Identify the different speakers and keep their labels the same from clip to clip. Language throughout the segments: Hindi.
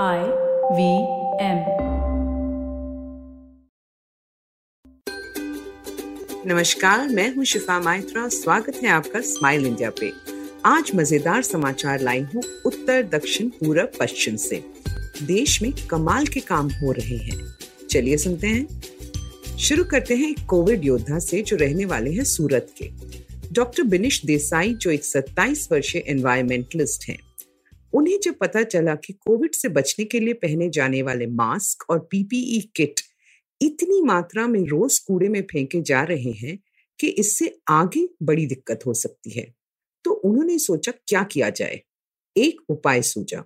Speaker 1: I V M.
Speaker 2: नमस्कार, मैं हूँ शिफा माइत्रा। स्वागत है आपका स्माइल इंडिया पे। आज मज़ेदार समाचार लाई हूँ उत्तर, दक्षिण, पूरब, पश्चिम से। देश में कमाल के काम हो रहे हैं। चलिए सुनते हैं। शुरू करते हैं कोविड योद्धा से जो रहने वाले हैं सूरत के। डॉक्टर बिनिश देसाई, जो एक 27 वर्षीय एनवायरमेंटलिस्ट हैं। उन्हें जब पता चला कि कोविड से बचने के लिए पहने जाने वाले मास्क और पीपीई किट इतनी मात्रा में रोज कूड़े में फेंके जा रहे हैं कि इससे आगे बड़ी दिक्कत हो सकती है। तो उन्होंने सोचा, क्या किया जाए? एक उपाय सूझा।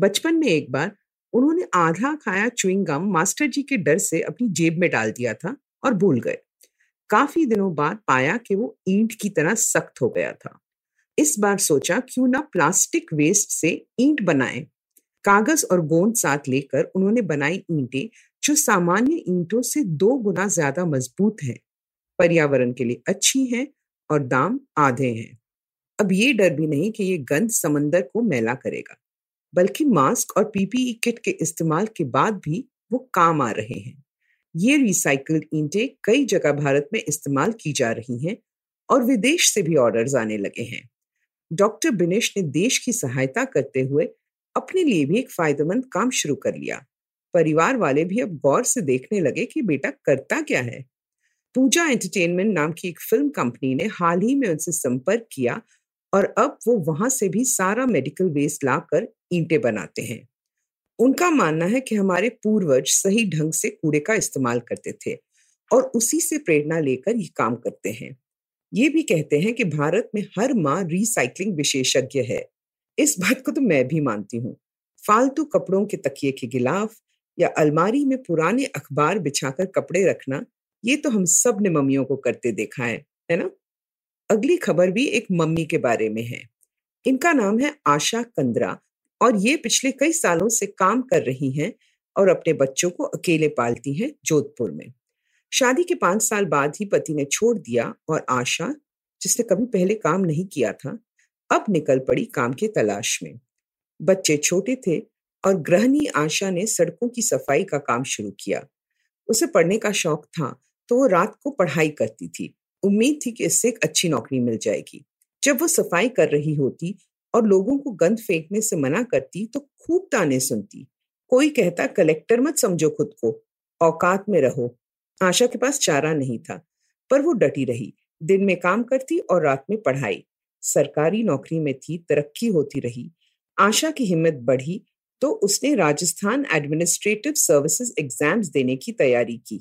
Speaker 2: बचपन में एक बार उन्होंने आधा खाया च्युइंग गम मास्टर जी के डर से अपनी जेब में डाल दिया था और भूल गए। काफ़ी दिनों बाद पाया कि वो ईंट की तरह सख्त हो गया था। इस बार सोचा क्यों ना प्लास्टिक वेस्ट से ईंट बनाए। कागज़ और गोंद साथ लेकर उन्होंने बनाई ईंटें, जो सामान्य ईंटों से दो गुना ज़्यादा मज़बूत हैं। पर्यावरण के लिए अच्छी हैं और दाम आधे हैं। अब ये डर भी नहीं कि ये गंद समंदर को मैला करेगा, बल्कि मास्क और पीपीई किट के इस्तेमाल के बाद भी वो काम आ रहे हैं। ये रिसाइकल्ड ईंटें कई जगह भारत में इस्तेमाल की जा रही हैं और विदेश से भी ऑर्डर्स आने लगे हैं। डॉक्टर बिनेश ने देश की सहायता करते हुए अपने लिए भी एक फ़ायदेमंद काम शुरू कर लिया। परिवार वाले भी अब गौर से देखने लगे कि बेटा करता क्या है। पूजा एंटरटेनमेंट नाम की एक फ़िल्म कंपनी ने हाल ही में उनसे संपर्क किया और अब वो वहाँ से भी सारा मेडिकल वेस्ट लाकर ईंटें बनाते हैं। उनका मानना है कि हमारे पूर्वज सही ढंग से कूड़े का इस्तेमाल करते थे और उसी से प्रेरणा लेकर ये काम करते हैं। ये भी कहते हैं कि भारत में हर माँ रिसाइकलिंग विशेषज्ञ है। इस बात को तो मैं भी मानती हूँ। फालतू कपड़ों के तकिए के गिलाफ या अलमारी में पुराने अखबार बिछाकर कपड़े रखना, ये तो हम सबने मम्मियों को करते देखा है है ना? अगली खबर भी एक मम्मी के बारे में है। इनका नाम है आशा कंद्रा और ये पिछले कई सालों से काम कर रही हैं और अपने बच्चों को अकेले पालती हैं जोधपुर में। शादी के पाँच साल बाद ही पति ने छोड़ दिया और आशा, जिसने कभी पहले काम नहीं किया था, अब निकल पड़ी काम के तलाश में। बच्चे छोटे थे और गृहणी आशा ने सड़कों की सफ़ाई का काम शुरू किया। उसे पढ़ने का शौक था तो वो रात को पढ़ाई करती थी। उम्मीद थी कि इससे एक अच्छी नौकरी मिल जाएगी। जब वो सफ़ाई कर रही होती और लोगों को गंद फेंकने से मना करती तो खूब ताने सुनती। कोई कहता, कलेक्टर मत समझो खुद को, औकात में रहो। आशा के पास चारा नहीं था, पर वो डटी रही, दिन में काम करती और रात में पढ़ाई। सरकारी नौकरी में थी, तरक्की होती रही। आशा की हिम्मत बढ़ी तो उसने राजस्थान एडमिनिस्ट्रेटिव सर्विसेज़ एग्ज़ाम्स देने की तैयारी की।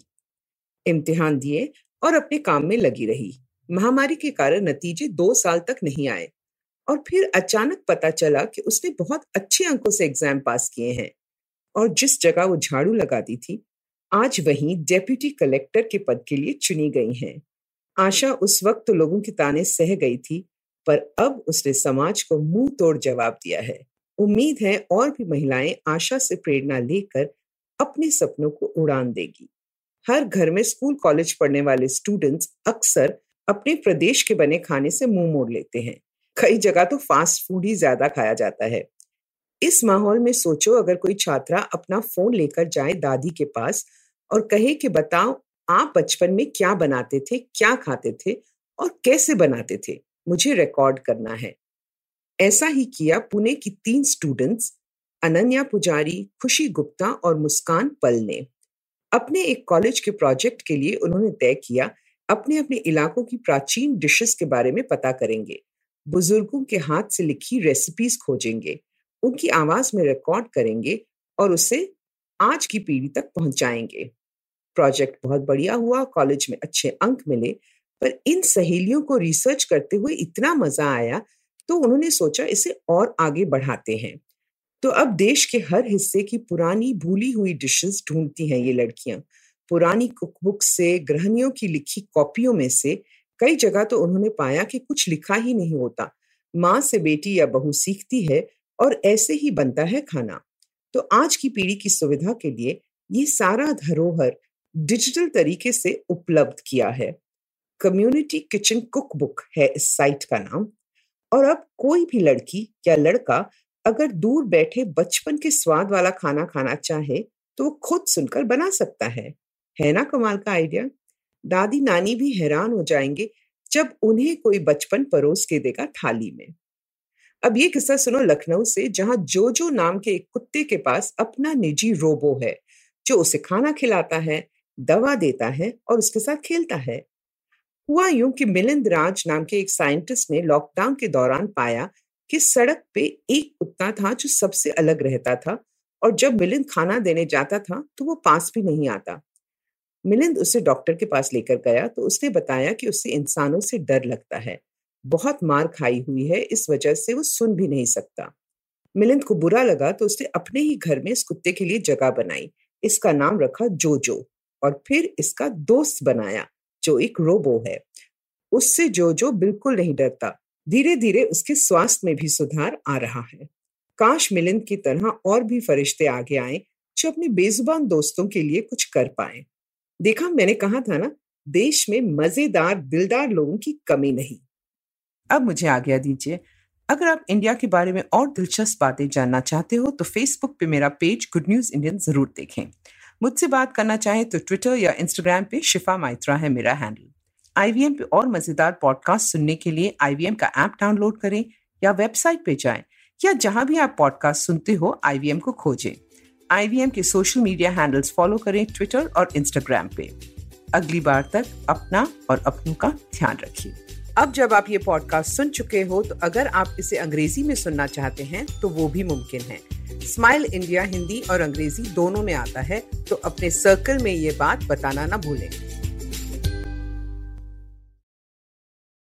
Speaker 2: इम्तिहान दिए और अपने काम में लगी रही। महामारी के कारण नतीजे दो साल तक नहीं आए और फिर अचानक पता चला कि उसने बहुत अच्छे अंकों से एग्ज़ाम पास किए हैं और जिस जगह वो झाड़ू लगाती थी आज वही डेप्यूटी कलेक्टर के पद के लिए चुनी गई हैं। आशा उस वक्त तो लोगों के ताने सह गई थी, पर अब उसने समाज को मुँह तोड़ जवाब दिया है। उम्मीद है और भी महिलाएँ आशा से प्रेरणा लेकर अपने सपनों को उड़ान देगी। हर घर में स्कूल कॉलेज पढ़ने वाले स्टूडेंट्स अक्सर अपने प्रदेश के बने खाने से मुँह मोड़ लेते हैं। कई जगह तो फास्ट फ़ूड ही ज़्यादा खाया जाता है। इस माहौल में सोचो अगर कोई छात्रा अपना फ़ोन लेकर जाए दादी के पास और कहे कि बताओ, आप बचपन में क्या बनाते थे, क्या खाते थे और कैसे बनाते थे? मुझे रिकॉर्ड करना है। ऐसा ही किया पुणे की तीन स्टूडेंट्स अनन्या पुजारी, खुशी गुप्ता और मुस्कान पल ने। अपने एक कॉलेज के प्रोजेक्ट के लिए उन्होंने तय किया, अपने अपने इलाकों की प्राचीन डिशेस के बारे में पता करेंगे। बुज़ुर्गों के हाथ से लिखी रेसिपीज़ खोजेंगे, उनकी आवाज़ में रिकॉर्ड करेंगे और उसे आज की पीढ़ी तक पहुंचाएँगे। प्रोजेक्ट बहुत बढ़िया हुआ, कॉलेज में अच्छे अंक मिले, पर इन सहेलियों को रिसर्च करते हुए इतना मज़ा आया तो उन्होंने सोचा इसे और आगे बढ़ाते हैं। तो अब देश के हर हिस्से की पुरानी भूली हुई डिशेस ढूंढती हैं ये लड़कियाँ। पुरानी कुकबुक से, गृहणियों की लिखी कॉपियों में से, कई जगह तो उन्होंने पाया कि कुछ लिखा ही नहीं होता। माँ से बेटी या बहू सीखती है और ऐसे ही बनता है खाना। तो आज की पीढ़ी की सुविधा के लिए ये सारा धरोहर डिजिटल तरीके से उपलब्ध किया है। कम्युनिटी किचन कुक बुक है इस साइट का नाम। और अब कोई भी लड़की या लड़का अगर दूर बैठे बचपन के स्वाद वाला खाना खाना चाहे तो वो खुद सुनकर बना सकता है। है ना कमाल का आइडिया? दादी नानी भी हैरान हो जाएँगे जब उन्हें कोई बचपन परोस के देगा थाली में। अब ये किस्सा सुनो लखनऊ से, जहाँ जोजो नाम के एक कुत्ते के पास अपना निजी रोबो है, जो उसे खाना खिलाता है। दवा देता है और उसके साथ खेलता है। हुआ यूँ कि मिलिंद राज नाम के एक साइंटिस्ट ने लॉकडाउन के दौरान पाया कि सड़क पे एक कुत्ता था जो सबसे अलग रहता था और जब मिलिंद खाना देने जाता था तो वो पास भी नहीं आता। मिलिंद उसे डॉक्टर के पास लेकर गया तो उसने बताया कि उसे इंसानों से डर लगता है। बहुत मार खाई हुई है, इस वजह से वो सुन भी नहीं सकता। मिलिंद को बुरा लगा तो उसने अपने ही घर में इस कुत्ते के लिए जगह बनाई। इसका नाम रखा जोजो। और फिर इसका दोस्त बनाया, जो एक रोबो है। उससे जोजो बिल्कुल नहीं डरता। धीरे धीरे उसके स्वास्थ्य में भी सुधार आ रहा है। काश मिलिंद की तरह और भी फरिश्ते आगे आए, जो अपने बेजुबान दोस्तों के लिए कुछ कर पाए। देखा, मैंने कहा था ना, देश में मज़ेदार, दिलदार लोगों की कमी नहीं। अब मुझे आज्ञा दीजिए, अगर आप इंडिया के बारे में और दिलचस्प बातें जानना चाहते हो तो फेसबुक पे मेरा पेज गुड न्यूज़ इंडियन ज़रूर देखें। मुझसे बात करना चाहें तो ट्विटर या इंस्टाग्राम पे शिफा माइत्रा है मेरा हैंडल आईवीएम पे और मज़ेदार पॉडकास्ट सुनने के लिए आईवीएम का ऐप डाउनलोड करें या वेबसाइट पे जाएँ, या जहाँ भी आप पॉडकास्ट सुनते हो आईवीएम को खोजें. आईवीएम के सोशल मीडिया हैंडल्स फॉलो करें ट्विटर और इंस्टाग्राम पे. अगली बार तक अपना और अपनों का ध्यान रखिए। अब जब आप ये पॉडकास्ट सुन चुके हो तो अगर आप इसे अंग्रेज़ी में सुनना चाहते हैं तो वो भी मुमकिन है। स्माइल इंडिया हिंदी और अंग्रेज़ी दोनों में आता है तो अपने सर्कल में ये बात बताना ना भूलें।